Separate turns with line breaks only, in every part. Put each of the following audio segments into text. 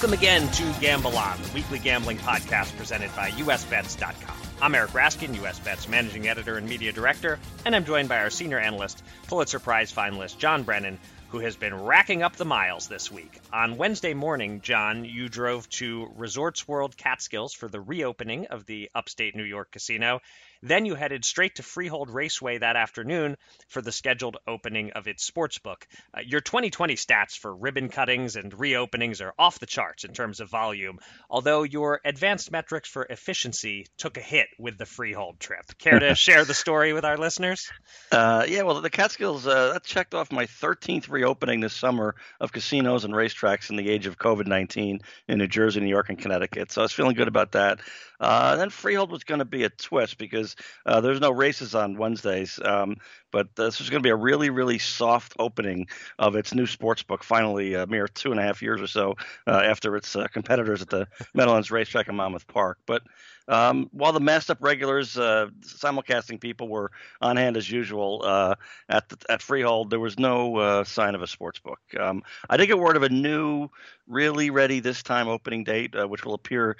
Welcome again to Gamble On, the weekly gambling podcast presented by USBets.com. I'm Eric Raskin, USBets managing editor and media director, and I'm joined by our senior analyst, Pulitzer Prize finalist John Brennan, who has been racking up the miles this week. On Wednesday morning, John, you drove to Resorts World Catskills for the reopening of the upstate New York casino. Then you headed straight to Freehold Raceway that afternoon for the scheduled opening of its sportsbook. Uh, your 2020 stats for ribbon cuttings and reopenings are off the charts in terms of volume, although your advanced metrics for efficiency took a hit with the Freehold trip. Care to share the story with our listeners?
Uh, yeah, well, the Catskills, uh, that checked off my 13th reopening this summer of casinos and racetracks in the age of COVID 19 in New Jersey, New York, and Connecticut. So I was feeling good about that. Uh, then Freehold was going to be a twist because uh, there's no races on Wednesdays, um, but this is going to be a really, really soft opening of its new sports book. Finally, a mere two and a half years or so uh, after its uh, competitors at the Meadowlands Racetrack in Monmouth Park. But um, while the masked up regulars, uh, simulcasting people were on hand as usual uh, at the, at Freehold, there was no uh, sign of a sports book. Um, I did get word of a new, really ready this time opening date, uh, which will appear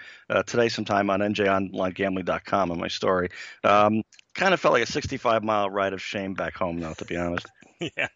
today sometime on NJOnlinegambling.com on my story. Um, kind of felt like a 65 mile ride of shame back home, though, to be honest.
yeah.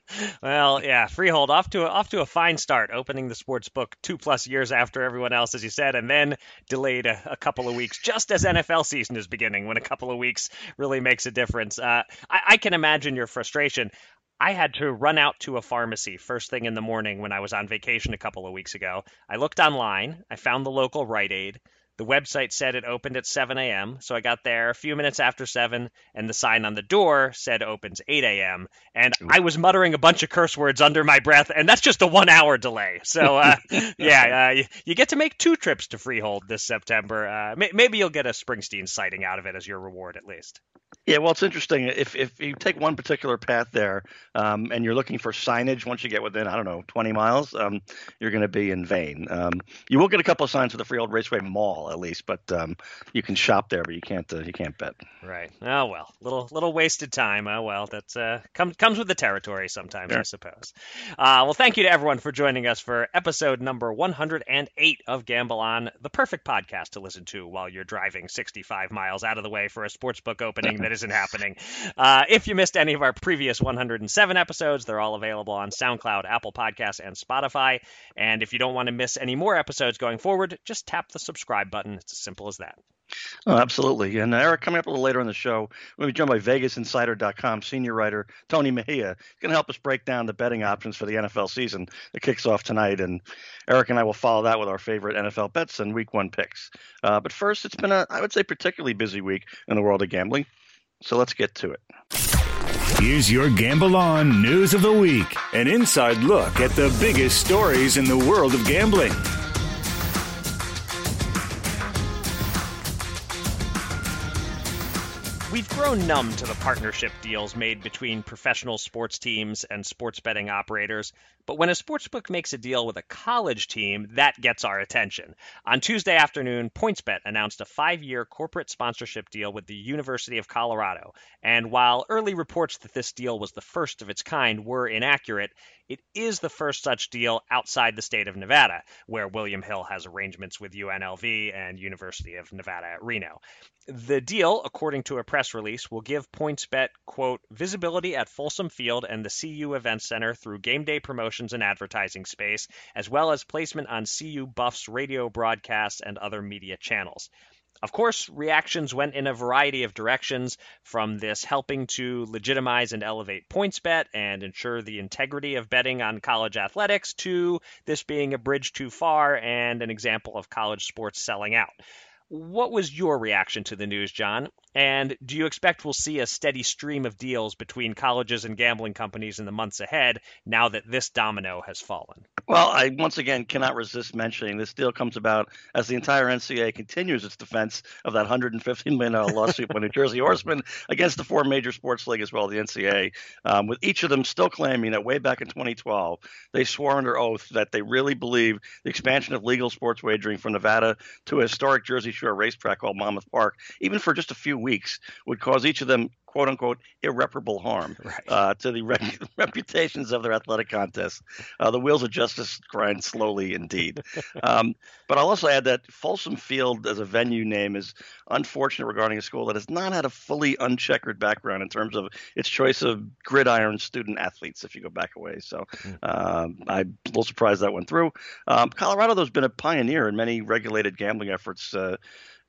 Well, yeah, Freehold off to a, off to a fine start, opening the sports book two plus years after everyone else, as you said, and then delayed a, a couple of weeks, just as NFL season is beginning, when a couple of weeks really makes a difference. Uh, I, I can imagine your frustration. I had to run out to a pharmacy first thing in the morning when I was on vacation a couple of weeks ago. I looked online, I found the local Rite Aid. The website said it opened at 7 a.m., so I got there a few minutes after 7, and the sign on the door said opens 8 a.m. And I was muttering a bunch of curse words under my breath, and that's just a one hour delay. So, uh, yeah, uh, you, you, get to make two trips to Freehold this September. Uh, may, maybe you'll get a Springsteen sighting out of it as your reward, at least.
Yeah, well, it's interesting. If if you take one particular path there, um, and you're looking for signage, once you get within, I don't know, 20 miles, um, you're going to be in vain. Um, you will get a couple of signs for the Freehold Raceway Mall, at least, but um, you can shop there, but you can't uh, you can't bet.
Right. Oh well, little little wasted time. Oh well, that uh, comes comes with the territory sometimes, sure. I suppose. Uh, well, thank you to everyone for joining us for episode number 108 of Gamble On, the perfect podcast to listen to while you're driving 65 miles out of the way for a sportsbook opening that isn't happening. Uh, if you missed any of our previous 107 episodes, they're all available on SoundCloud, Apple Podcasts, and Spotify. And if you don't want to miss any more episodes going forward, just tap the subscribe button. It's as simple as that.
Oh, absolutely. And Eric, coming up a little later on the show, we're going to be joined by VegasInsider.com senior writer Tony Mejia. He's going to help us break down the betting options for the NFL season that kicks off tonight. And Eric and I will follow that with our favorite NFL bets and week one picks. Uh, but first, it's been a, I would say, particularly busy week in the world of gambling. So let's get to it.
Here's your Gamble On News of the Week an inside look at the biggest stories in the world of gambling.
Grown numb to the partnership deals made between professional sports teams and sports betting operators, but when a sportsbook makes a deal with a college team, that gets our attention. On Tuesday afternoon, PointsBet announced a five year corporate sponsorship deal with the University of Colorado. And while early reports that this deal was the first of its kind were inaccurate, it is the first such deal outside the state of Nevada, where William Hill has arrangements with UNLV and University of Nevada at Reno. The deal, according to a press release, will give PointsBet, quote, visibility at Folsom Field and the CU Events Center through game day promotions and advertising space, as well as placement on CU Buffs radio broadcasts and other media channels. Of course, reactions went in a variety of directions, from this helping to legitimize and elevate PointsBet and ensure the integrity of betting on college athletics to this being a bridge too far and an example of college sports selling out. What was your reaction to the news, John? And do you expect we'll see a steady stream of deals between colleges and gambling companies in the months ahead now that this domino has fallen?
Well, I once again cannot resist mentioning this deal comes about as the entire NCAA continues its defense of that $115 million lawsuit by New Jersey Horsemen against the four major sports leagues as well, the NCAA, um, with each of them still claiming that way back in 2012, they swore under oath that they really believe the expansion of legal sports wagering from Nevada to a historic Jersey Shore racetrack called Monmouth Park, even for just a few weeks, would cause each of them quote unquote irreparable harm right. uh, to the re- reputations of their athletic contests. Uh, the wheels of justice grind slowly indeed. Um, but I'll also add that Folsom Field as a venue name is unfortunate regarding a school that has not had a fully uncheckered background in terms of its choice of gridiron student athletes, if you go back a way. So mm. um, I'm a little surprised that went through. Um, Colorado, though, has been a pioneer in many regulated gambling efforts. Uh,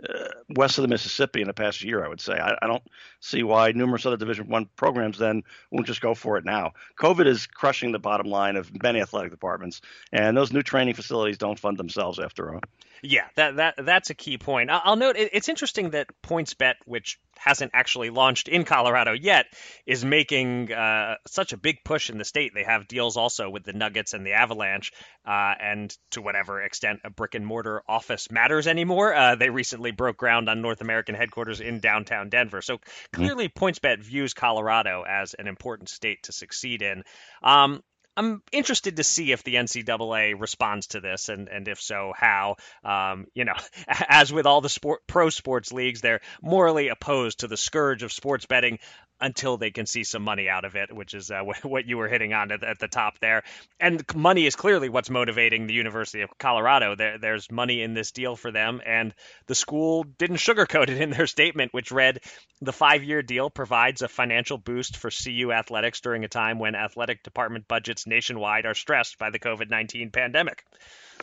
uh, west of the Mississippi in the past year. I would say I, I don't see why numerous other Division One programs then won't just go for it now. COVID is crushing the bottom line of many athletic departments, and those new training facilities don't fund themselves after all.
Yeah, that that that's a key point. I'll note it's interesting that PointsBet, which hasn't actually launched in Colorado yet, is making uh, such a big push in the state. They have deals also with the Nuggets and the Avalanche, uh, and to whatever extent a brick and mortar office matters anymore. Uh, they recently broke ground on North American headquarters in downtown Denver. So clearly, PointsBet views Colorado as an important state to succeed in. Um, I'm interested to see if the NCAA responds to this, and, and if so, how. Um, you know, as with all the sport, pro sports leagues, they're morally opposed to the scourge of sports betting until they can see some money out of it, which is uh, what you were hitting on at, at, the top there. And money is clearly what's motivating the University of Colorado. There, there's money in this deal for them, and the school didn't sugarcoat it in their statement, which read The five year deal provides a financial boost for CU athletics during a time when athletic department budgets nationwide are stressed by the COVID 19 pandemic.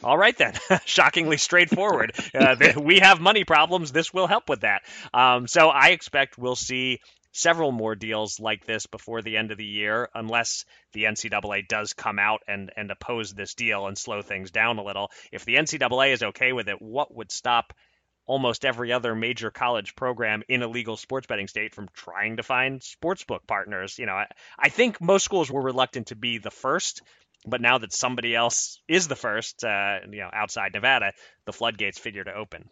All right, then. Shockingly straightforward. Uh, we have money problems. This will help with that. Um, so I expect we'll see several more deals like this before the end of the year, unless the NCAA does come out and, and oppose this deal and slow things down a little. If the NCAA is okay with it, what would stop almost every other major college program in a legal sports betting state from trying to find sportsbook partners? You know, I, I think most schools were reluctant to be the first. But now that somebody else is the first, uh, you know, outside Nevada, the floodgates figure to open.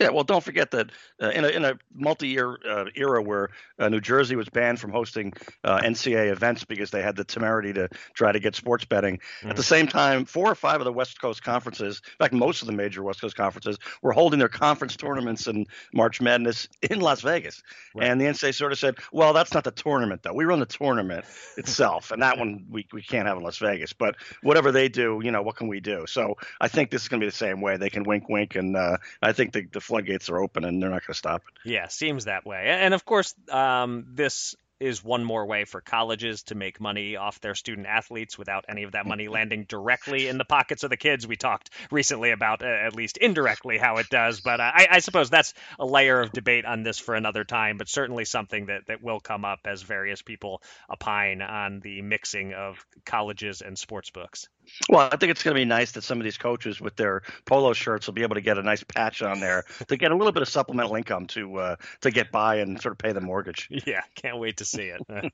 Yeah, well, don't forget that uh, in a in a multi-year uh, era where uh, New Jersey was banned from hosting uh, NCAA events because they had the temerity to try to get sports betting. Mm-hmm. At the same time, four or five of the West Coast conferences, in fact, most of the major West Coast conferences, were holding their conference tournaments and March Madness in Las Vegas. Right. And the NCAA sort of said, "Well, that's not the tournament, though. We run the tournament itself, and that one we we can't have in Las Vegas. But whatever they do, you know, what can we do?" So I think this is going to be the same way. They can wink, wink, and uh, I think the the floodgates are open and they're not going to stop it.
Yeah, seems that way. And of course, um, this is one more way for colleges to make money off their student athletes without any of that money landing directly in the pockets of the kids. We talked recently about, uh, at least indirectly, how it does, but uh, I, I, suppose that's a layer of debate on this for another time, but certainly something that, that will come up as various people opine on the mixing of colleges and sports books.
Well, I think it's going to be nice that some of these coaches with their polo shirts will be able to get a nice patch on there to get a little bit of supplemental income to uh, to get by and sort of pay the mortgage.
Yeah, can't wait to see it.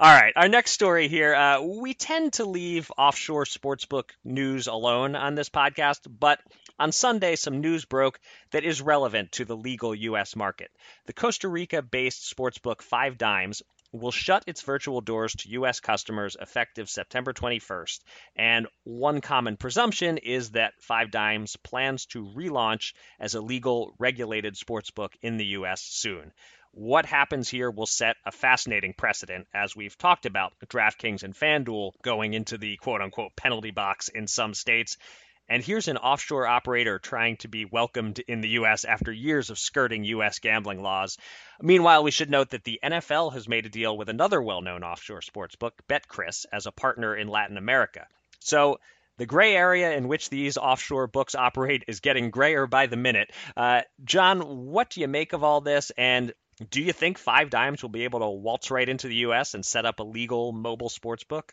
All right, our next story here. Uh, we tend to leave offshore sportsbook news alone on this podcast, but on Sunday, some news broke that is relevant to the legal U.S. market. The Costa Rica based sportsbook Five Dimes will shut its virtual doors to U.S. customers effective September 21st. And one common presumption is that Five Dimes plans to relaunch as a legal, regulated sportsbook in the U.S. soon. What happens here will set a fascinating precedent, as we've talked about DraftKings and FanDuel going into the quote unquote penalty box in some states. And here's an offshore operator trying to be welcomed in the U.S. after years of skirting U.S. gambling laws. Meanwhile, we should note that the NFL has made a deal with another well known offshore sportsbook, BetCris, as a partner in Latin America. So the gray area in which these offshore books operate is getting grayer by the minute. Uh, John, what do you make of all this? And do you think Five Dimes will be able to waltz right into the U.S. and set up a legal mobile sports book?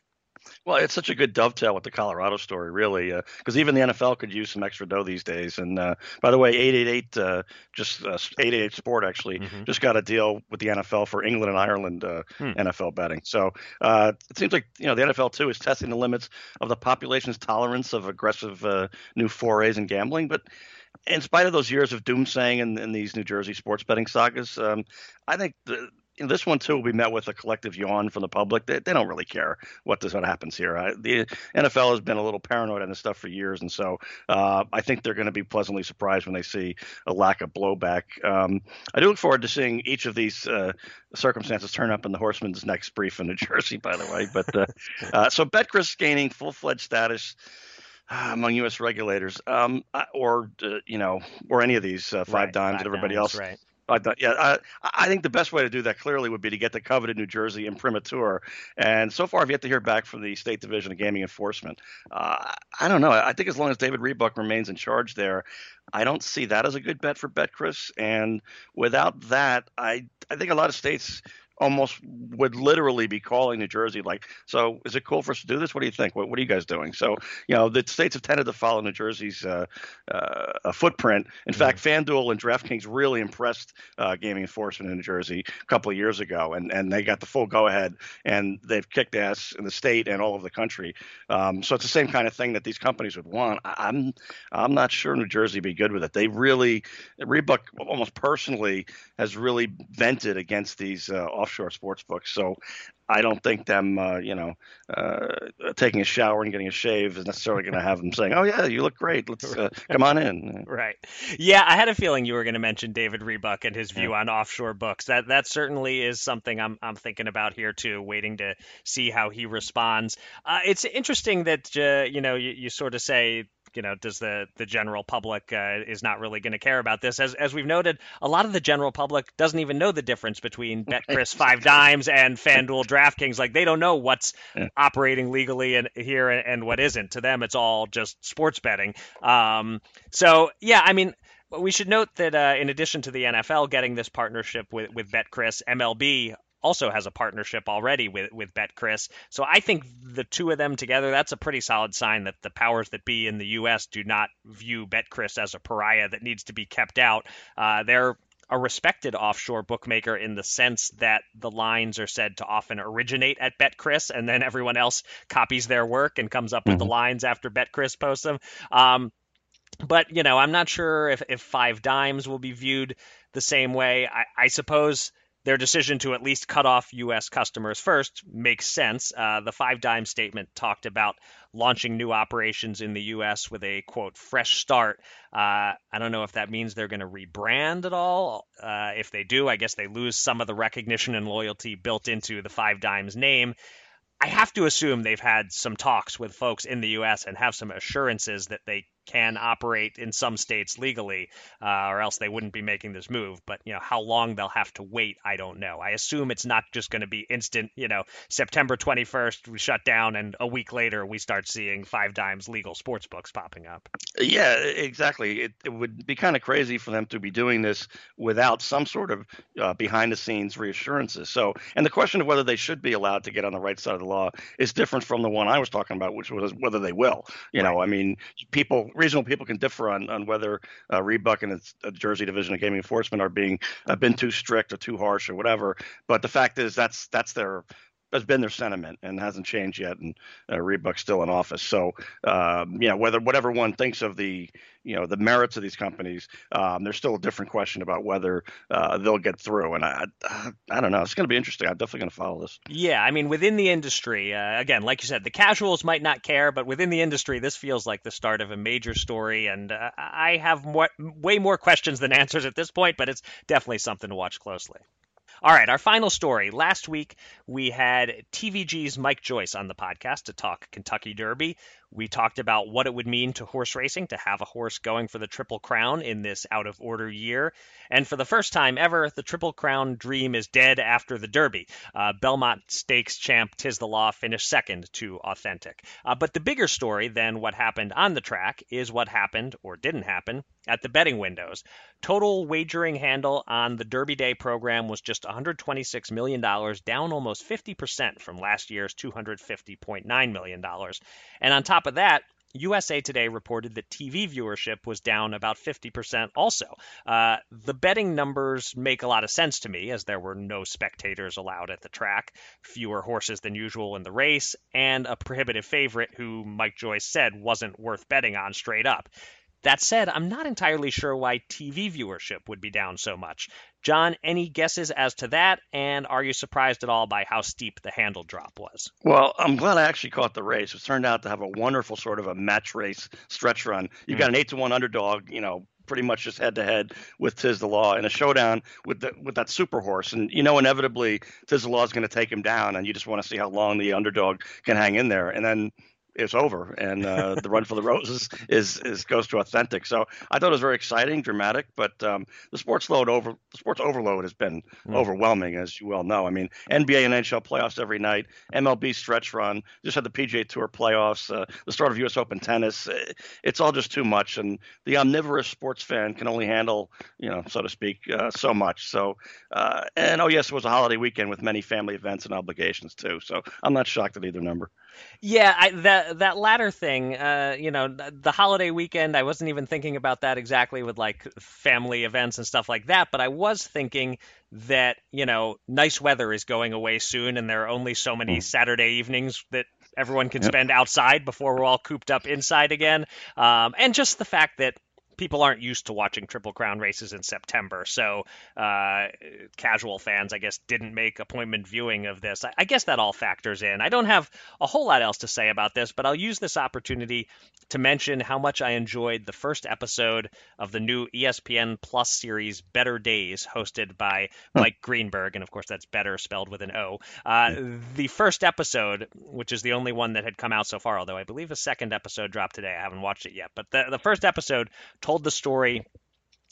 Well, it's such a good dovetail with the Colorado story, really, because uh, even the NFL could use some extra dough these days. And uh, by the way, 888, uh, just 888 uh, Sport actually mm-hmm. just got a deal with the NFL for England and Ireland uh, hmm. NFL betting. So uh, it seems like you know the NFL too is testing the limits of the population's tolerance of aggressive new forays in gambling, but in spite of those years of doomsaying and, and these New Jersey sports betting sagas, um, I think the, this one too will be met with a collective yawn from the public. They, they don't really care what this what happens here. I, the NFL has been a little paranoid on this stuff for years, and so uh, I think they're going to be pleasantly surprised when they see a lack of blowback. Um, I do look forward to seeing each of these uh, circumstances turn up in the Horseman's next brief in New Jersey, by the way. But uh, uh so BetCris gaining full fledged status. Uh, among U.S. regulators, um, uh, or uh, you know, or any of these uh, five
right,
dimes
that
everybody
dimes,
else.
Right.
I yeah, I, I think the best way to do that clearly would be to get the coveted New Jersey imprimatur. And so far, I've yet to hear back from the State Division of Gaming Enforcement. Uh, I don't know. I think as long as David Rebuck remains in charge there, I don't see that as a good bet for BetCris. And without that, I I think a lot of states almost would literally be calling New Jersey like, so is it cool for us to do this? What do you think? What, what are you guys doing? So, you know, the states have tended to follow New Jersey's uh, uh, footprint. In mm-hmm. fact, FanDuel and DraftKings really impressed uh, gaming enforcement in New Jersey a couple of years ago, and, and they got the full go ahead, and they've kicked ass in the state and all over the country. Um, so it's the same kind of thing that these companies would want. I, I'm I'm not sure New Jersey would be good with it. They really, Rebuck almost personally has really vented against these uh, offshore sports books. So I don't think them, uh, you know, uh, taking a shower and getting a shave is necessarily going to have them saying, "Oh yeah, you look great. Let's uh, come on in."
Right. Yeah, I had a feeling you were going to mention David Rebuck and his view yeah. on offshore books. That that certainly is something I'm I'm thinking about here too, waiting to see how he responds. Uh, it's interesting that uh, you know you, you sort of say you know, does the the general public uh, is not really going to care about this? As as we've noted, a lot of the general public doesn't even know the difference between BetCris Five Dimes and FanDuel DraftKings. Like they don't know what's yeah. operating legally and here and what isn't. To them, it's all just sports betting. Um, so yeah, I mean. We should note that uh, in addition to the NFL getting this partnership with, with BetCris, MLB also has a partnership already with with BetCris. So I think the two of them together, that's a pretty solid sign that the powers that be in the U.S. do not view BetCris as a pariah that needs to be kept out. Uh, they're a respected offshore bookmaker in the sense that the lines are said to often originate at BetCris, and then everyone else copies their work and comes up mm-hmm. with the mm-hmm. lines after BetCris posts them. Um, but you know, I'm not sure if, if Five Dimes will be viewed the same way. I, I suppose their decision to at least cut off U.S. customers first makes sense. Uh, the Five Dime statement talked about launching new operations in the U.S. with a quote fresh start. Uh, I don't know if that means they're going to rebrand at all. Uh, if they do, I guess they lose some of the recognition and loyalty built into the Five Dimes name. I have to assume they've had some talks with folks in the U.S. and have some assurances that they can operate in some states legally, uh, or else they wouldn't be making this move. But you know how long they'll have to wait, I don't know. I assume it's not just going to be instant. You know, September 21st we shut down, and a week later we start seeing five dimes legal sports books popping up.
Yeah, exactly. It, it would be kind of crazy for them to be doing this without some sort of uh, behind the scenes reassurances. So, and the question of whether they should be allowed to get on the right side of the law is different from the one I was talking about, which was whether they will. You right. know, I mean, people reasonable people can differ on, on whether uh, Rebuck and its uh, Jersey Division of Gaming Enforcement are being uh, been too strict or too harsh or whatever. But the fact is that's that's their has been their sentiment and hasn't changed yet. And uh, Rebuck's still in office. So, um, you know, whether whatever one thinks of the, you know, the merits of these companies, um, there's still a different question about whether uh, they'll get through. And I, I, I don't know. It's going to be interesting. I'm definitely going to follow this.
Yeah, I mean, within the industry, uh, again, like you said, the casuals might not care, but within the industry, this feels like the start of a major story. And uh, I have more, way more questions than answers at this point, but it's definitely something to watch closely. All right, our final story. Last week, we had TVG's Mike Joyce on the podcast to talk Kentucky Derby. We talked about what it would mean to horse racing to have a horse going for the Triple Crown in this out of order year. And for the first time ever, the Triple Crown dream is dead after the Derby. Uh, Belmont Stakes champ Tiz the Law finished second to Authentic. Uh, but the bigger story than what happened on the track is what happened or didn't happen at the betting windows. Total wagering handle on the Derby Day program was just $126 million, down almost 50% from last year's $250.9 million. And on top of that, USA Today reported that TV viewership was down about 50% also. Uh, the betting numbers make a lot of sense to me, as there were no spectators allowed at the track, fewer horses than usual in the race, and a prohibitive favorite who Mike Joyce said wasn't worth betting on straight up. That said, I'm not entirely sure why TV viewership would be down so much. John, any guesses as to that? And are you surprised at all by how steep the handle drop was?
Well, I'm glad I actually caught the race. It turned out to have a wonderful sort of a match race stretch run. You mm. got an eight to one underdog, you know, pretty much just head to head with Tiz the Law in a showdown with the, with that super horse. And you know, inevitably Tiz the Law is going to take him down, and you just want to see how long the underdog can hang in there. And then it's over, and uh, the Run for the Roses is, is goes to authentic. So I thought it was very exciting, dramatic, but um, the sports load over the sports overload has been mm. overwhelming, as you well know. I mean, NBA and NHL playoffs every night, MLB stretch run, just had the PGA Tour playoffs, uh, the start of U.S. Open tennis. Uh, it's all just too much, and the omnivorous sports fan can only handle, you know, so to speak, uh, so much. So, uh, and oh yes, it was a holiday weekend with many family events and obligations too. So I'm not shocked at either number.
Yeah, I, that that latter thing, uh, you know, the holiday weekend. I wasn't even thinking about that exactly with like family events and stuff like that. But I was thinking that you know, nice weather is going away soon, and there are only so many mm. Saturday evenings that everyone can yep. spend outside before we're all cooped up inside again. Um, and just the fact that people aren't used to watching Triple Crown races in September. So uh, casual fans, I guess, didn't make appointment viewing of this. I, I, guess that all factors in. I don't have a whole lot else to say about this, but I'll use this opportunity to mention how much I enjoyed the first episode of the new ESPN Plus series Better Days, hosted by Mike Greenberg. And of course, that's better spelled with an O. Uh, the first episode, which is the only one that had come out so far, although I believe a second episode dropped today. I haven't watched it yet. But the, the first episode told the story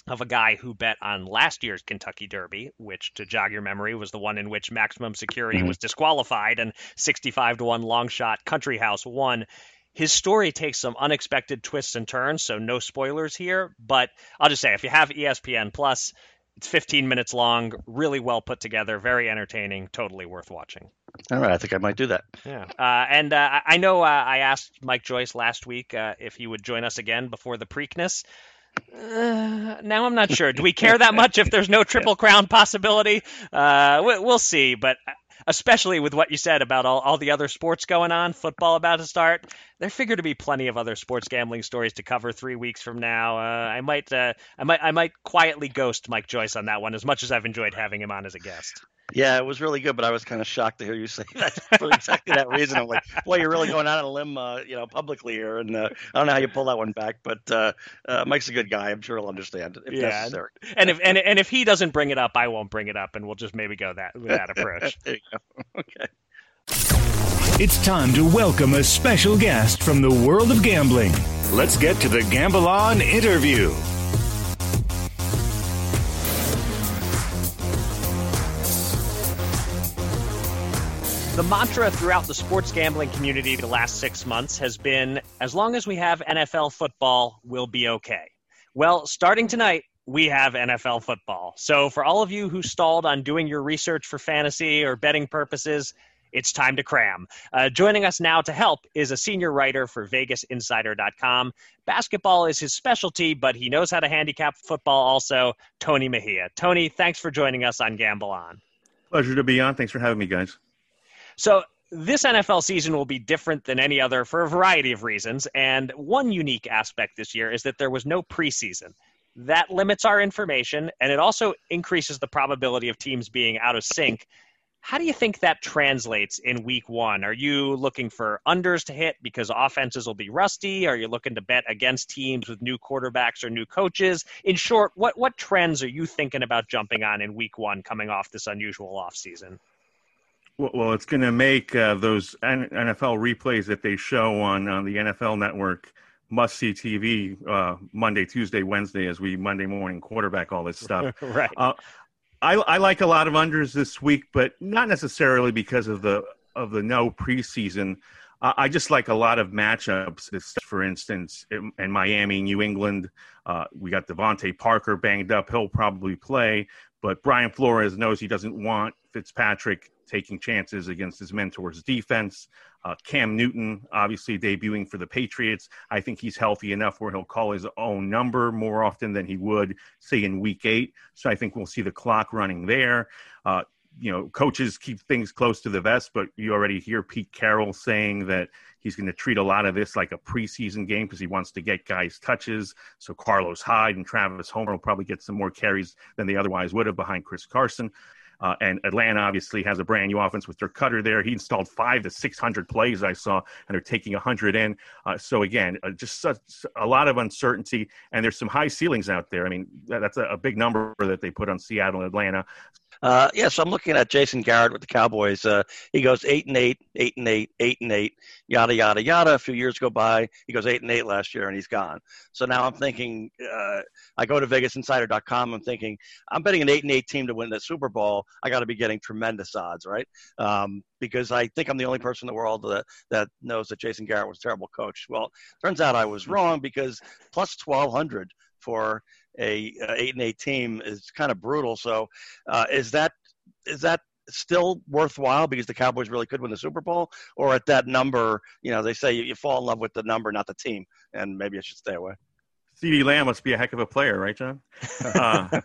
of a guy who bet on last year's Kentucky Derby, which, to jog your memory, was the one in which maximum security mm-hmm. was disqualified and 65 to 1 long shot Country House won. His story takes some unexpected twists and turns, so no spoilers here. But I'll just say if you have ESPN Plus, it's 15 minutes long, really well put together, very entertaining, totally worth watching.
All right, I think I might do that.
Yeah, uh, and uh, I know uh, I asked Mike Joyce last week uh, if he would join us again before the Preakness. Uh, now I'm not sure. Do we care that much if there's no Triple Crown possibility? Uh, we'll see, but especially with what you said about all, all the other sports going on, football about to start. There figure to be plenty of other sports gambling stories to cover three weeks from now. Uh, I might, uh, I might, I might quietly ghost Mike Joyce on that one, as much as I've enjoyed having him on as a guest.
Yeah, it was really good, but I was kind of shocked to hear you say that for exactly that reason. I'm like, boy, you're really going out on a limb, uh, you know, publicly here, and uh, I don't know how you pull that one back, but uh, uh Mike's a good guy. I'm sure he'll understand if yeah. necessary.
And if and, and if he doesn't bring it up, I won't bring it up, and we'll just maybe go that with that approach.
okay.
It's time to welcome a special guest from the world of gambling. Let's get to the Gamble On interview.
The mantra throughout the sports gambling community the last six months has been as long as we have NFL football, we'll be okay. Well, starting tonight, we have NFL football. So, for all of you who stalled on doing your research for fantasy or betting purposes, it's time to cram. Uh, joining us now to help is a senior writer for VegasInsider.com. Basketball is his specialty, but he knows how to handicap football also. Tony Mejia. Tony, thanks for joining us on Gamble On.
Pleasure to be on. Thanks for having me, guys.
So this NFL season will be different than any other for a variety of reasons. And one unique aspect this year is that there was no preseason. That limits our information and it also increases the probability of teams being out of sync. How do you think that translates in week one? Are you looking for unders to hit because offenses will be rusty? Are you looking to bet against teams with new quarterbacks or new coaches? In short, what, what trends are you thinking about jumping on in week one coming off this unusual offseason?
Well, it's going to make uh, those NFL replays that they show on, on the NFL network must see TV uh, Monday, Tuesday, Wednesday as we Monday morning quarterback all this stuff.
right.
Uh, I, I like a lot of unders this week, but not necessarily because of the of the no preseason. Uh, I just like a lot of matchups. For instance, in, in Miami, New England, uh, we got DeVante Parker banged up. He'll probably play, but Brian Flores knows he doesn't want Fitzpatrick taking chances against his mentor's defense. Uh, Cam Newton, obviously debuting for the Patriots. I think he's healthy enough where he'll call his own number more often than he would, say, in week eight. So I think we'll see the clock running there. Uh, you know, coaches keep things close to the vest, but you already hear Pete Carroll saying that he's going to treat a lot of this like a preseason game because he wants to get guys touches. So Carlos Hyde and Travis Homer will probably get some more carries than they otherwise would have behind Chris Carson. Uh, and Atlanta obviously has a brand new offense with Dirk Koetter there. He installed five to 600 plays I saw, and they're taking 100 in. Uh, so again, uh, just such, a lot of uncertainty, and there's some high ceilings out there. I mean, that, that's a, a, big number that they put on Seattle and Atlanta.
Uh, yeah, so I'm looking at Jason Garrett with the Cowboys. Uh, he goes eight and eight, eight and eight, eight and eight, yada yada yada. A few years go by, he goes eight and eight last year, and he's gone. So now I'm thinking, uh, I go to VegasInsider.com. I'm thinking, I'm betting an eight and eight team to win the Super Bowl. I got to be getting tremendous odds, right? Um, because I think I'm the only person in the world that that knows that Jason Garrett was a terrible coach. Well, turns out I was wrong because plus 1200 for a, a eight and eight team is kind of brutal. So, uh, is that is that still worthwhile because the Cowboys really could win the Super Bowl, or at that number, you know, they say you, you fall in love with the number, not the team, and maybe I should stay away.
CeeDee Lamb must be a heck of a player, right, John? Uh,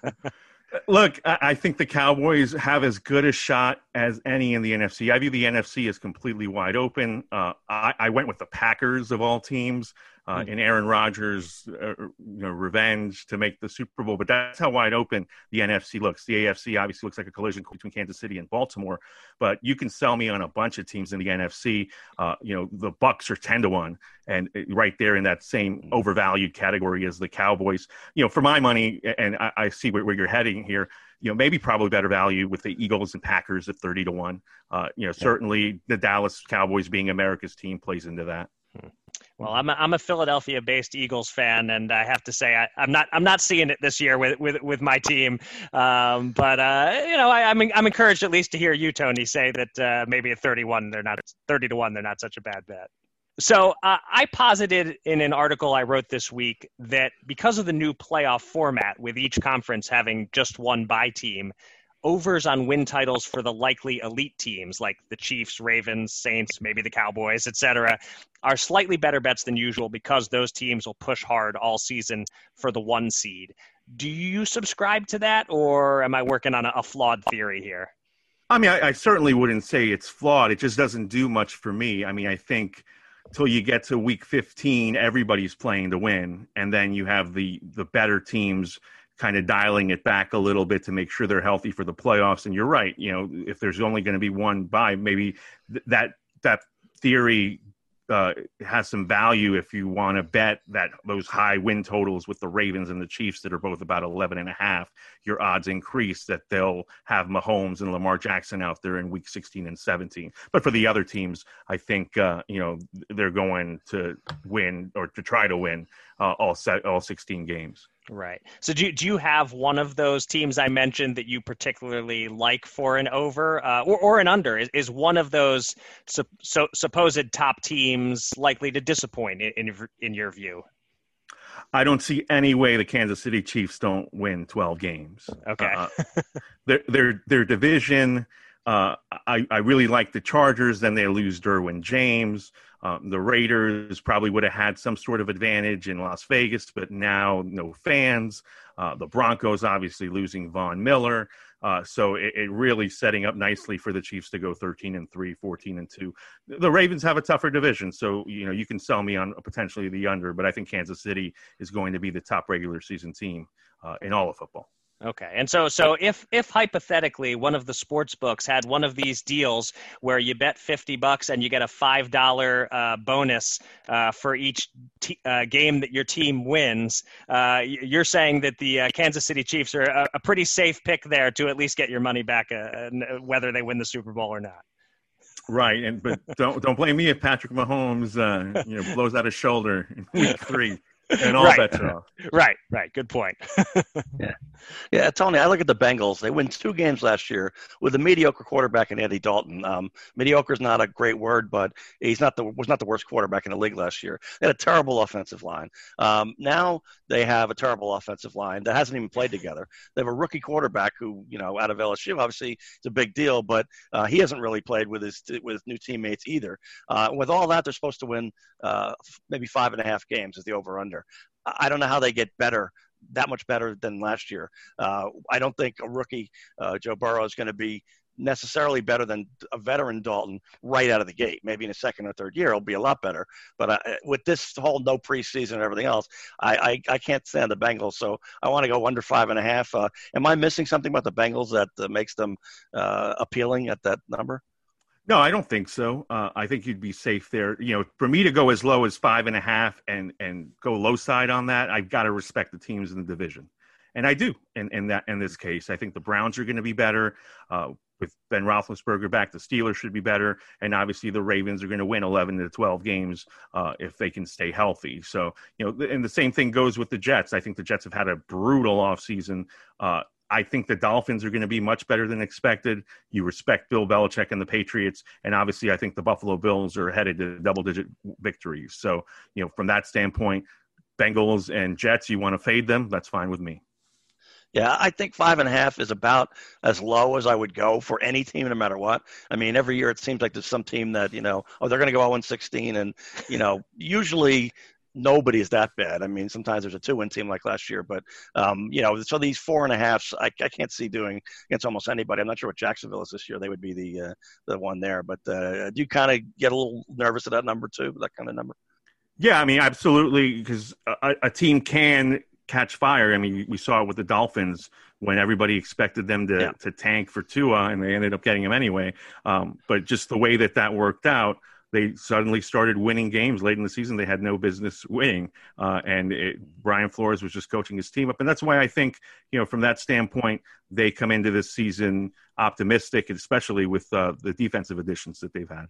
look, I think the Cowboys have as good a shot as any in the NFC. I view the NFC as completely wide open. Uh, I, I, went with the Packers of all teams uh, in Aaron Rodgers' uh, you know, revenge to make the Super Bowl. But that's how wide open the NFC looks. The AFC obviously looks like a collision between Kansas City and Baltimore. But you can sell me on a bunch of teams in the NFC. Uh, you know, the Bucs are ten to one, and uh, right there in that same overvalued category as the Cowboys. You know, for my money, and I, I see where, where you're heading here you know, maybe probably better value with the Eagles and Packers at 30 to 1. Uh, you know, certainly the Dallas Cowboys being America's team plays into that.
Well, I'm a, I'm a Philadelphia-based Eagles fan, and I have to say I, am not I'm not seeing it this year with with, with my team. Um, but uh, you know, I, am I'm, I'm encouraged at least to hear you, Tony, say that uh, maybe at 31 they're not 30 to one they're not such a bad bet. So uh, I posited in an article I wrote this week that because of the new playoff format, with each conference having just one bye team, overs on win titles for the likely elite teams like the Chiefs, Ravens, Saints, maybe the Cowboys, etc., are slightly better bets than usual because those teams will push hard all season for the one seed. Do you subscribe to that, or am I working on a, a flawed theory here?
I mean, I, I, certainly wouldn't say it's flawed. It just doesn't do much for me. I mean, I think till you get to week 15, everybody's playing to win, and then you have the the better teams kind of dialing it back a little bit to make sure they're healthy for the playoffs. And you're right, you know, if there's only going to be one bye, maybe th- that that theory uh, has some value if you want to bet that those high win totals with the Ravens and the Chiefs that are both about 11 and a half, your odds increase that they'll have Mahomes and Lamar Jackson out there in week 16 and 17. But for the other teams, I think, uh, you know, they're going to win or to try to win uh, all set, all 16 games.
Right. So do do you have one of those teams I mentioned that you particularly like for an over uh, or or an under? Is, is one of those su- so, supposed top teams likely to disappoint in, in in your view?
I don't see any way the Kansas City Chiefs don't win 12 games.
Okay.
uh, their their their division uh, I, I really like the Chargers. Then they lose Derwin James. Um, the Raiders probably would have had some sort of advantage in Las Vegas, but now no fans. Uh, the Broncos obviously losing Von Miller. Uh, so it, it, really setting up nicely for the Chiefs to go 13 and 3, 14 and 2. The Ravens have a tougher division, so you know you can sell me on potentially the under, but I think Kansas City is going to be the top regular season team uh, in all of football.
Okay. And so so if if hypothetically one of the sports books had one of these deals where you bet 50 bucks and you get a $5 uh, bonus uh, for each t- uh, game that your team wins, uh, you're saying that the uh, Kansas City Chiefs are a, a, pretty safe pick there to at least get your money back uh, whether they win the Super Bowl or not.
Right, and but don't don't blame me if Patrick Mahomes you know blows out his shoulder in week 3 and all
right.
bets are off.
Right, right. Good point.
yeah, yeah, Tony. I look at the Bengals. They win two games last year with a mediocre quarterback in Andy Dalton. Um, mediocre is not a great word, but he's not the was not the worst quarterback in the league last year. They had a terrible offensive line. Um, now they have a terrible offensive line that hasn't even played together. They have a rookie quarterback who, you know, out of LSU, obviously it's a big deal, but uh, he hasn't really played with his with new teammates either. Uh, with all that, they're supposed to win uh, maybe five and a half games is the over under. I don't know how they get better that much better than last year. Uh, I don't think a rookie uh, Joe Burrow is going to be necessarily better than a veteran Dalton right out of the gate. Maybe in a second or third year, it'll be a lot better. But uh, with this whole no preseason and everything else, I, I, I, can't stand the Bengals. So I want to go under five and a half. Uh, am I missing something about the Bengals that uh, makes them uh, appealing at that number?
No, I don't think so. Uh, I think you'd be safe there. You know, for me to go as low as five and a half and and go low side on that, I've got to respect the teams in the division, and I do. In in that in this case, I think the Browns are going to be better. Uh, with Ben Roethlisberger back, the Steelers should be better, and obviously the Ravens are going to win 11 to 12 games uh, if they can stay healthy. So, you know, and the same thing goes with the Jets. I think the Jets have had a brutal offseason. Uh, I think the Dolphins are going to be much better than expected. You respect Bill Belichick and the Patriots, and obviously, I think the Buffalo Bills are headed to double-digit victories. So, you know, from that standpoint, Bengals and Jets, you want to fade them? That's fine with me.
Yeah, I think five and a half is about as low as I would go for any team, no matter what. I mean, every year it seems like there's some team that you know, oh, they're going to go 0 16, and you know, usually nobody is that bad. I mean, sometimes there's a two-win team like last year, but um, you know, so these four and a halfs, I, I can't see doing against almost anybody. I'm not sure what Jacksonville is this year; they would be the uh, the one there. But uh, do you kind of get a little nervous at that number too, that kind of number?
Yeah, I mean, absolutely, because a, a team can catch fire. I mean, we saw it with the Dolphins when everybody expected them to, yeah. to tank for Tua, and they ended up getting him anyway. Um, but just the way that that worked out they suddenly started winning games late in the season they had no business winning. Uh, and it, Brian Flores was just coaching his team up. And that's why I think, you know, from that standpoint, they come into this season optimistic, especially with uh, the defensive additions that they've had.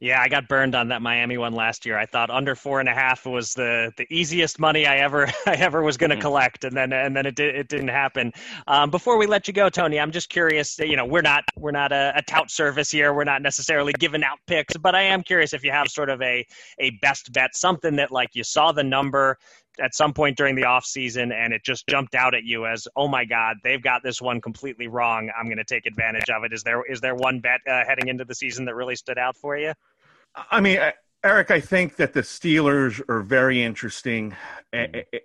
Yeah, I got burned on that Miami one last year. I thought under four and a half was the the easiest money I ever I ever was going to mm-hmm. collect, and then and then it did, it didn't happen. Um, before we let you go, Tony, I'm just curious. You know, we're not we're not a, a tout service here. We're not necessarily giving out picks, but I am curious if you have sort of a a best bet, something that like you saw the number at some point during the off season and it just jumped out at you as oh my god they've got this one completely wrong. I'm going to take advantage of it. Is there is there one bet uh, heading into the season that really stood out for you?
I mean, Eric, I think that the Steelers are very interesting,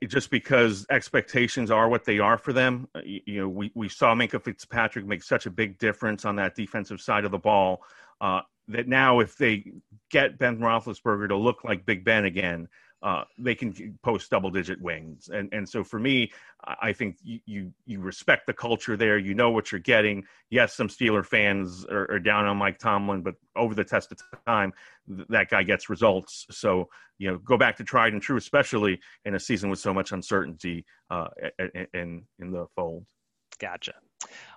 just because expectations are what they are for them. Uh, you know, we, we saw Minkah Fitzpatrick make such a big difference on that defensive side of the ball uh, that now, if they get Ben Roethlisberger to look like Big Ben again, uh, they can post double digit wins. And and so for me, I think you, you, you respect the culture there. You know what you're getting. Yes, some Steeler fans are, are, down on Mike Tomlin, but over the test of time, th- that guy gets results. So you know, go back to tried and true, especially in a season with so much uncertainty uh, in in the fold.
Gotcha.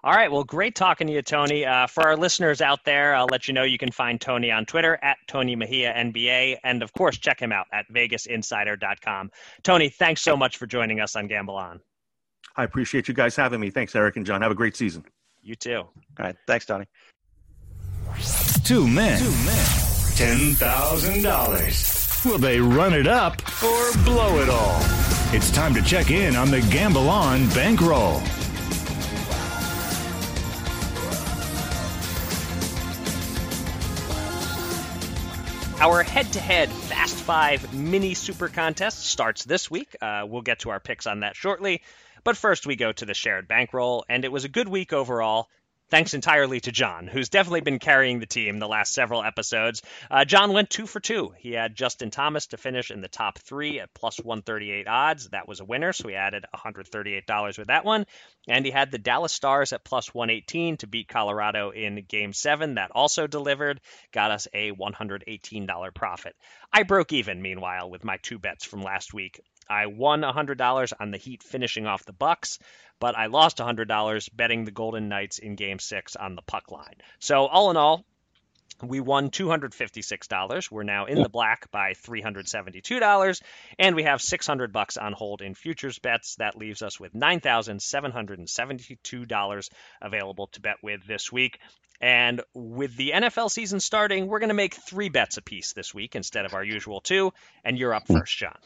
All right. Well, great talking to you, Tony. Uh, for our listeners out there, I'll let you know you can find Tony on Twitter at Tony Mejia NBA. And of course, check him out at VegasInsider.com. Tony, thanks so much for joining us on Gamble On.
I appreciate you guys having me. Thanks, Eric and John. Have a great season.
You too.
All right. Thanks, Tony.
Two men. Two men. $10,000. Will they run it up or blow it all? It's time to check in on the Gamble On bankroll.
Our head to head Fast Five mini super contest starts this week. Uh, we'll get to our picks on that shortly. But first, we go to the shared bankroll, and it was a good week overall thanks entirely to John, who's definitely been carrying the team the last several episodes. Uh, John went two for two. He had Justin Thomas to finish in the top three at plus 138 odds. That was a winner, so he added $138 with that one. And he had the Dallas Stars at plus 118 to beat Colorado in game seven. That also delivered, got us a $118 profit. I broke even, meanwhile, with my two bets from last week. I won $100 on the Heat finishing off the Bucks, but I lost $100 betting the Golden Knights in game 6 on the puck line. So all in all, we won $256. We're now in the black by $372 and we have 600 bucks on hold in futures bets. That leaves us with $9,772 available to bet with this week. And with the NFL season starting, we're going to make three bets apiece this week instead of our usual two. And you're up first, John.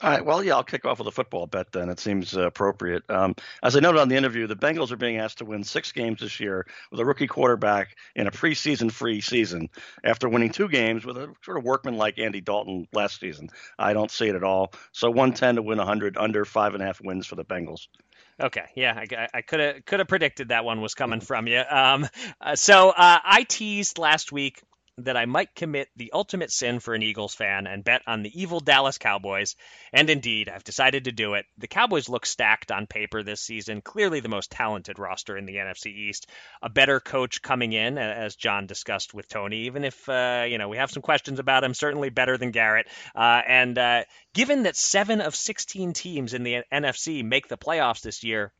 All right. Well, yeah, I'll kick off with a football bet then. It seems uh, appropriate. Um, as I noted on the interview, the Bengals are being asked to win six games this year with a rookie quarterback in a preseason free season after winning two games with a sort of workman like Andy Dalton last season. I don't see it at all. So 110 to win 100, under five and a half wins for the Bengals.
Okay, yeah, I could have could have predicted that one was coming from you. Um, uh, so uh, I teased last week that I might commit the ultimate sin for an Eagles fan and bet on the evil Dallas Cowboys. And indeed, I've decided to do it. The Cowboys look stacked on paper this season, clearly the most talented roster in the NFC East. A better coach coming in, as John discussed with Tony, even if, uh, you know, we have some questions about him, certainly better than Garrett. Uh, and uh, given that seven of 16 teams in the NFC make the playoffs this year,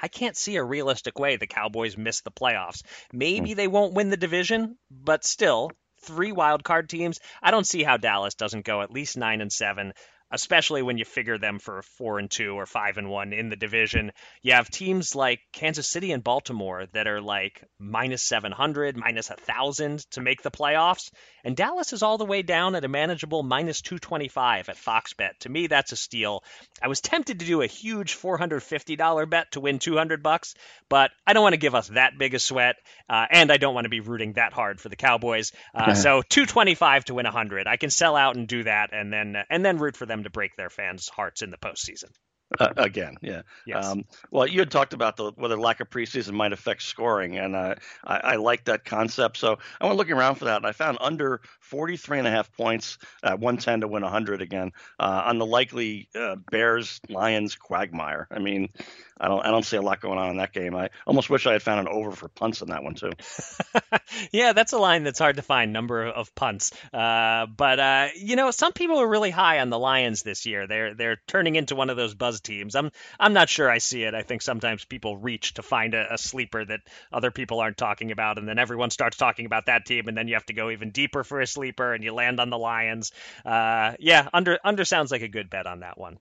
I can't see a realistic way the Cowboys miss the playoffs. Hmm. Maybe they won't win the division, but still, three wild card teams. I don't see how Dallas doesn't go at least 9 and 7 especially when you figure them for four and two or five and one in the division. You have teams like Kansas City and Baltimore that are like minus 700, minus 1,000 to make the playoffs. And Dallas is all the way down at a manageable minus 225 at Fox Bet. To me, that's a steal. I was tempted to do a huge $450 bet to win 200 bucks, but I don't want to give us that big a sweat, uh, and I don't want to be rooting that hard for the Cowboys. Uh, so 225 to win 100. I can sell out and do that, and then and then root for them them to break their fans' hearts in the postseason.
Uh, again, yeah. Yes. Um, well, you had talked about the whether lack of preseason might affect scoring, and uh, I, I like that concept. So I went looking around for that, and I found under 43 and a half points at 110 to win 100 again uh, on the likely uh, Bears Lions quagmire. I mean, I don't I don't see a lot going on in that game. I almost wish I had found an over for punts in that one too.
yeah, that's a line that's hard to find number of punts. Uh, but uh, you know, some people are really high on the Lions this year. They're they're turning into one of those buzz teams. I'm I'm not sure I see it. I think sometimes people reach to find a, a sleeper that other people aren't talking about, and then everyone starts talking about that team, and then you have to go even deeper for a sleeper, and you land on the Lions. Uh, yeah, under under sounds like a good bet on that one.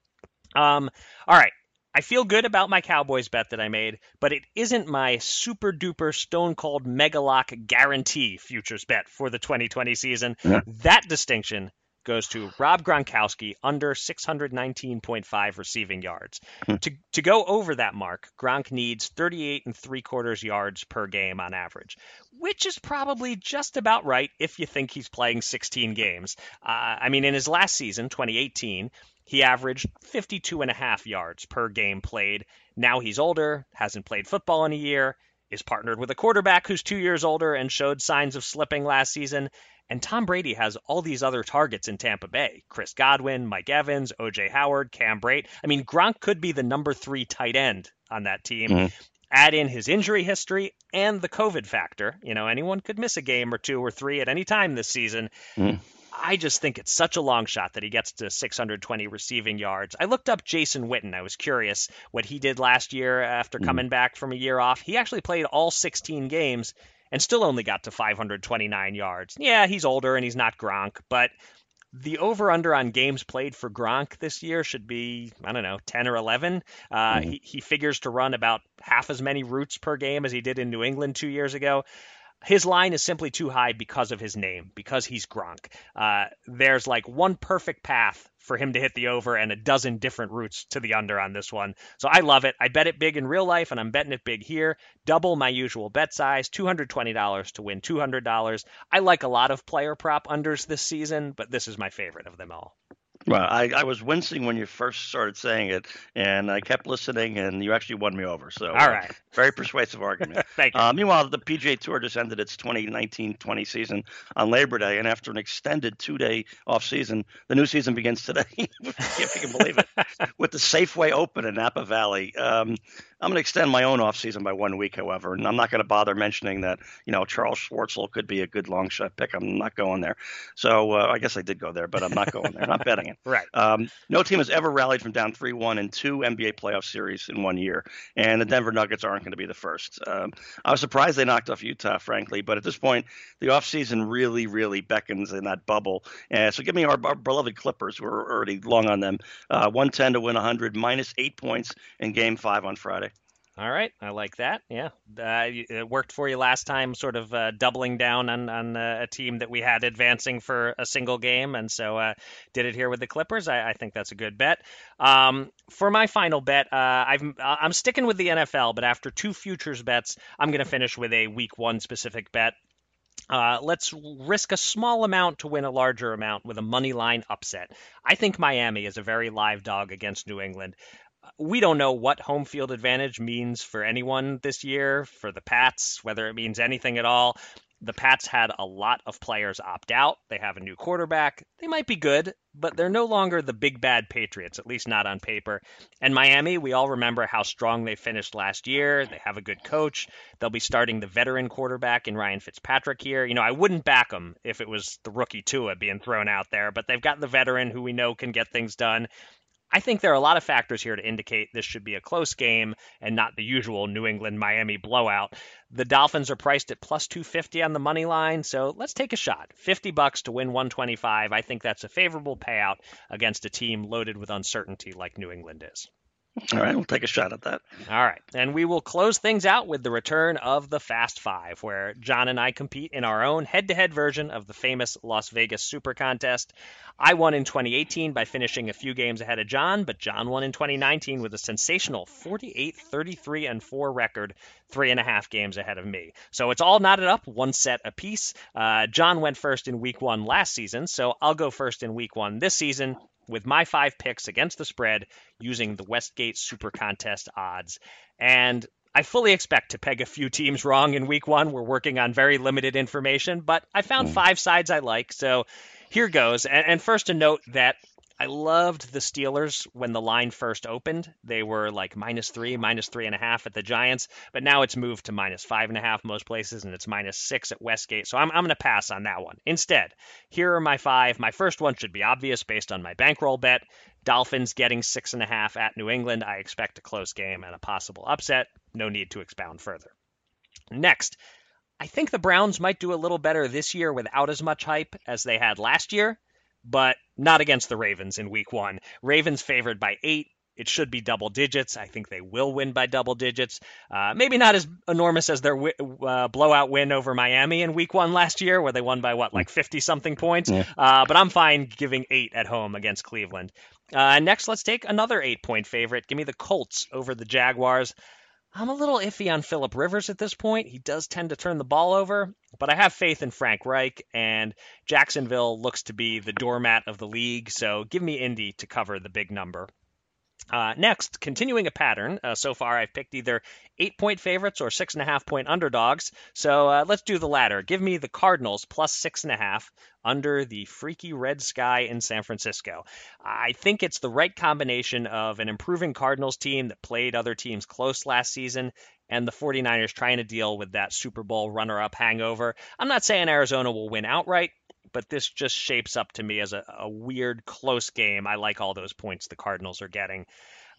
Um, all right, I feel good about my Cowboys bet that I made, but it isn't my super duper stone cold mega lock guarantee futures bet for the 2020 season. Yeah. That distinction goes to Rob Gronkowski under 619.5 receiving yards. Hmm. To to go over that mark, Gronk needs 38 and three quarters yards per game on average, which is probably just about right if you think he's playing 16 games. Uh, I mean, in his last season, 2018, he averaged 52 and a half yards per game played. Now he's older, hasn't played football in a year, is partnered with a quarterback who's two years older and showed signs of slipping last season. And Tom Brady has all these other targets in Tampa Bay Chris Godwin, Mike Evans, OJ Howard, Cam Brate. I mean, Gronk could be the number three tight end on that team. Mm-hmm. Add in his injury history and the COVID factor. You know, anyone could miss a game or two or three at any time this season. Mm. I just think it's such a long shot that he gets to 620 receiving yards. I looked up Jason Witten. I was curious what he did last year after mm. coming back from a year off. He actually played all 16 games and still only got to 529 yards. Yeah, he's older and he's not Gronk, but the over under on games played for Gronk this year should be, I don't know, 10 or 11. Uh, mm-hmm. he, he figures to run about half as many routes per game as he did in New England two years ago. His line is simply too high because of his name, because he's Gronk. Uh, there's like one perfect path for him to hit the over and a dozen different routes to the under on this one. So I love it. I bet it big in real life, and I'm betting it big here. Double my usual bet size, $220 to win $200. I like a lot of player prop unders this season, but this is my favorite of them all.
Well, I, I was wincing when you first started saying it, and I kept listening, and you actually won me over. So,
all right, uh,
very persuasive argument.
Thank you.
Uh, meanwhile, the PGA Tour just ended its 2019-20 season on Labor Day, and after an extended two-day off season, the new season begins today. if you can believe it, with the Safeway Open in Napa Valley. Um, I'm going to extend my own offseason by one week, however, and I'm not going to bother mentioning that you know Charles Schwartzel could be a good long shot pick. I'm not going there. So uh, I guess I did go there, but I'm not going there. I'm not betting it.
Right.
Um, no team has ever rallied from down three-one in two NBA playoff series in one year, and the Denver Nuggets aren't going to be the first. Um, I was surprised they knocked off Utah, frankly, but at this point, the offseason really, really beckons in that bubble. And so give me our, our beloved Clippers, We're already long on them, uh, 110 to win 100, minus eight points in Game Five on Friday.
All right, I like that. Yeah, uh, it worked for you last time, sort of uh, doubling down on on uh, a team that we had advancing for a single game, and so uh, did it here with the Clippers. I, I think that's a good bet. Um, for my final bet, uh, I've, I'm sticking with the NFL, but after two futures bets, I'm going to finish with a Week One specific bet. Uh, let's risk a small amount to win a larger amount with a money line upset. I think Miami is a very live dog against New England we don't know what home field advantage means for anyone this year, for the Pats, whether it means anything at all. The Pats had a lot of players opt out. They have a new quarterback. They might be good, but they're no longer the big bad Patriots, at least not on paper. And Miami, we all remember how strong they finished last year. They have a good coach. They'll be starting the veteran quarterback in Ryan Fitzpatrick here. You know, I wouldn't back them if it was the rookie Tua being thrown out there, but they've got the veteran who we know can get things done. I think there are a lot of factors here to indicate this should be a close game and not the usual New England Miami blowout. The Dolphins are priced at plus 250 on the money line, so let's take a shot. 50 bucks to win 125. I think that's a favorable payout against a team loaded with uncertainty like New England is.
All right, we'll take a shot at that.
All right. And we will close things out with the return of the Fast Five, where John and I compete in our own head to head version of the famous Las Vegas Super Contest. I won in 2018 by finishing a few games ahead of John, but John won in 2019 with a sensational 48 33 and 4 record, three and a half games ahead of me. So it's all knotted up, one set apiece. Uh, John went first in week one last season, so I'll go first in week one this season with my five picks against the spread using the Westgate Super Contest odds. And I fully expect to peg a few teams wrong in week one. We're working on very limited information, but I found hmm. five sides I like. So here goes. And, first, a note that I loved the Steelers when the line first opened. They were like minus three, minus three and a half at the Giants, but now it's moved to minus five and a half most places, and it's minus six at Westgate. So I'm, I'm going to pass on that one. Instead, here are my five. My first one should be obvious based on my bankroll bet. Dolphins getting six and a half at New England. I expect a close game and a possible upset. No need to expound further. Next, I think the Browns might do a little better this year without as much hype as they had last year but not against the Ravens in week one. Ravens favored by eight. It should be double digits. I think they will win by double digits. Uh, maybe not as enormous as their w- uh, blowout win over Miami in week one last year, where they won by what, like 50 something points? Yeah. Uh, but I'm fine giving eight at home against Cleveland. Uh, next, let's take another eight point favorite. Give me the Colts over the Jaguars. I'm a little iffy on Philip Rivers at this point. He does tend to turn the ball over, but I have faith in Frank Reich, and Jacksonville looks to be the doormat of the league, so give me Indy to cover the big number. Uh, next, continuing a pattern. Uh, so far, I've picked either eight point favorites or six and a half point underdogs. So uh, let's do the latter. Give me the Cardinals plus six and a half under the freaky red sky in San Francisco. I think it's the right combination of an improving Cardinals team that played other teams close last season and the 49ers trying to deal with that Super Bowl runner up hangover. I'm not saying Arizona will win outright, but this just shapes up to me as a, a weird, close game. I like all those points the Cardinals are getting.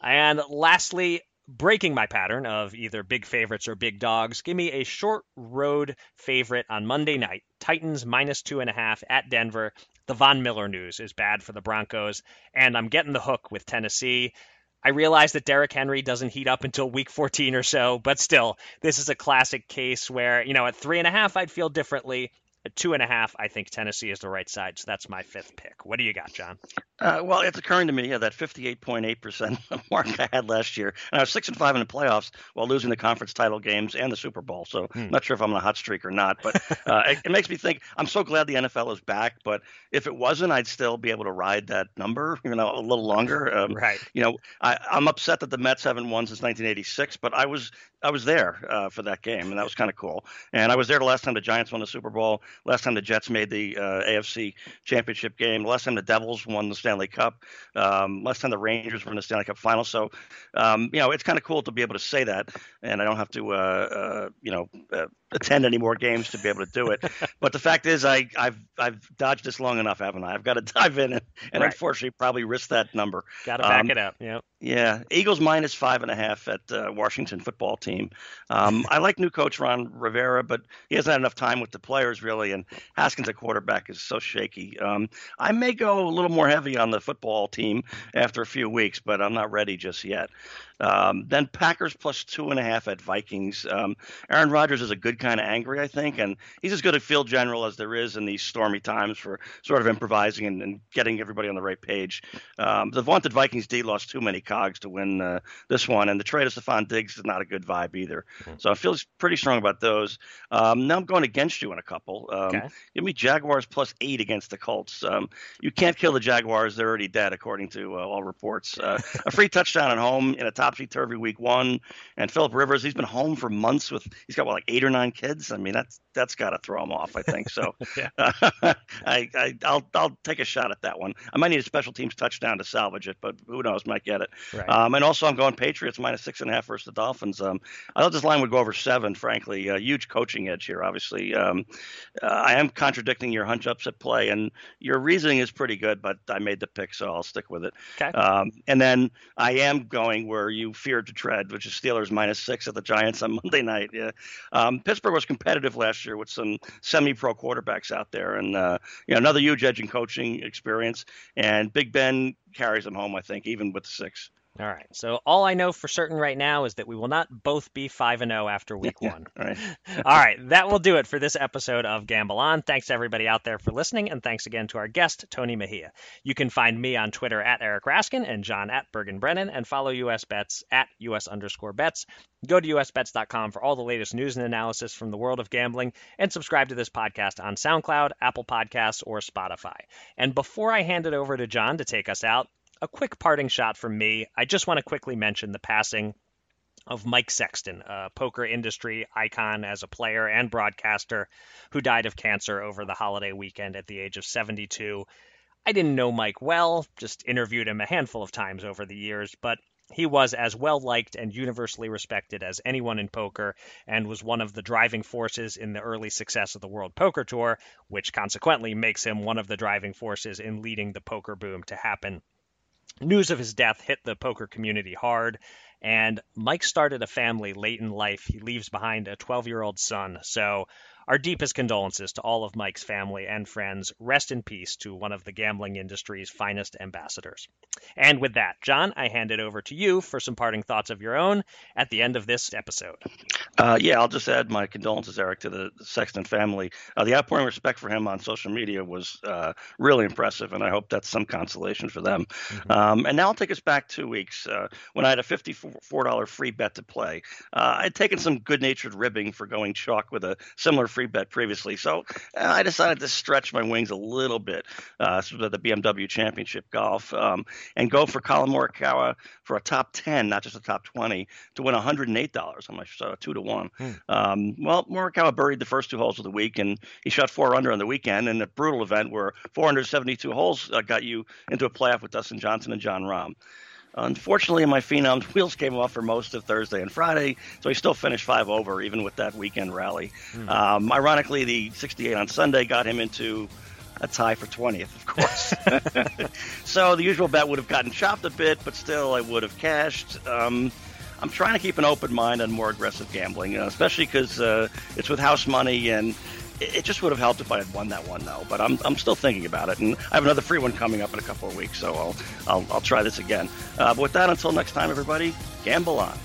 And lastly, breaking my pattern of either big favorites or big dogs, give me a short road favorite on Monday night. Titans minus two and a half at Denver. The Von Miller news is bad for the Broncos, and I'm getting the hook with Tennessee. I realize that Derrick Henry doesn't heat up until week 14 or so, but still, this is a classic case where, you know, at three and a half, I'd feel differently. At two and a half, I think Tennessee is the right side. So that's my fifth pick. What do you got, John?
Uh, well, it's occurring to me, yeah, that 58.8% mark I had last year. And I was 6 and 5 in the playoffs while losing the conference title games and the Super Bowl. So hmm. I'm not sure if I'm on a hot streak or not. But uh, it, it, makes me think I'm so glad the NFL is back. But if it wasn't, I'd still be able to ride that number, you know, a little longer.
Um, right.
You know, I, I'm upset that the Mets haven't won since 1986, but I was I was there uh, for that game, and that was kind of cool. And I was there the last time the Giants won the Super Bowl, last time the Jets made the uh, AFC Championship game, last time the Devils won the Stanley Cup, um, last time the Rangers were in the Stanley Cup final. So, um, you know, it's kind of cool to be able to say that, and I don't have to, uh, uh you know, uh, attend any more games to be able to do it. but the fact is, I, have I've dodged this long enough, haven't I? I've got to dive in and, and right. unfortunately probably risk that number.
Got to back um, it up. Yeah.
Yeah. Eagles minus five and a half at uh, Washington football team. Um, I like new coach Ron Rivera, but he hasn't had enough time with the players really, and Haskins at quarterback is so shaky. Um, I may go a little more heavy on the football team after a few weeks, but I'm not ready just yet. Um, then Packers plus two and a half at Vikings. Um, Aaron Rodgers is a good kind of angry, I think, and he's as good a field general as there is in these stormy times for sort of improvising and, and getting everybody on the right page. Um, the vaunted Vikings D lost too many cogs to win uh, this one, and the trade of Stefon Diggs is not a good vibe either. Mm-hmm. So I feel pretty strong about those. Um, now I'm going against you in a couple. Um, okay. Give me Jaguars plus eight against the Colts. Um, you can't kill the Jaguars; they're already dead, according to uh, all reports. Uh, a free touchdown at home in a top topsy turvy week one. And Philip Rivers, he's been home for months with he's got what like eight or nine kids. I mean that's that's got to throw him off. I think so. I, I will I'll take a shot at that one. I might need a special teams touchdown to salvage it, but who knows? Might get it. Right. Um, and also I'm going Patriots minus six and a half versus the Dolphins. Um, I thought this line would go over seven. Frankly, a huge coaching edge here. Obviously, um, uh, I am contradicting your hunch upset play, and your reasoning is pretty good, but I made the pick, so I'll stick with it.
Okay.
Um, and then I am going where you feared to tread, which is Steelers minus six at the Giants on Monday night. Yeah, um, Pittsburgh was competitive last year with some semi-pro quarterbacks out there, and uh, you know another huge edge in coaching experience. And Big Ben carries them home, I think, even with the six.
All right. So all I know for certain right now is that we will not both be 5 and 0 after week 1.
all right.
all right, that will do it for this episode of Gamble On. Thanks to everybody out there for listening and thanks again to our guest Tony Mejia. You can find me on Twitter at Eric Raskin and John at Bergen Brennan and follow US Bets at US underscore bets. Go to usbets.com for all the latest news and analysis from the world of gambling and subscribe to this podcast on SoundCloud, Apple Podcasts, or Spotify. And before I hand it over to John to take us out, a quick parting shot from me. I just want to quickly mention the passing of Mike Sexton, a poker industry icon as a player and broadcaster who died of cancer over the holiday weekend at the age of 72. I didn't know Mike well, just interviewed him a handful of times over the years, but he was as well liked and universally respected as anyone in poker and was one of the driving forces in the early success of the World Poker Tour, which consequently makes him one of the driving forces in leading the poker boom to happen News of his death hit the poker community hard, and Mike started a family late in life. He leaves behind a 12 year old son. So our deepest condolences to all of Mike's family and friends. Rest in peace to one of the gambling industry's finest ambassadors. And with that, John, I hand it over to you for some parting thoughts of your own at the end of this episode.
Uh, yeah, I'll just add my condolences, Eric, to the Sexton family. Uh, the outpouring respect for him on social media was uh, really impressive, and I hope that's some consolation for them. Mm-hmm. Um, and now I'll take us back two weeks uh, when I had a $54 free bet to play. Uh, I'd taken some good natured ribbing for going chalk with a similar free bet previously. So uh, I decided to stretch my wings a little bit. Uh, the BMW Championship Golf um, and go for Collin Morikawa for a top 10, not just a top 20, to win $108 on my uh, two to one. Hmm. Um, well, Morikawa buried the first two holes of the week and he shot four under on the weekend in a brutal event where 472 holes uh, got you into a playoff with Dustin Johnson and Jon Rahm. Unfortunately, my Phenom's wheels came off for most of Thursday and Friday, so he still finished five over, even with that weekend rally. Mm. Um, ironically, the 68 on Sunday got him into a tie for 20th, of course. so the usual bet would have gotten chopped a bit, but still, I would have cashed. Um, I'm trying to keep an open mind on more aggressive gambling, uh, especially because uh, it's with house money and it, just would have helped if I had won that one though. But I'm, I'm still thinking about it, and I have another free one coming up in a couple of weeks, so I'll I'll, I'll try this again. Uh, but with that, until next time, everybody, gamble on.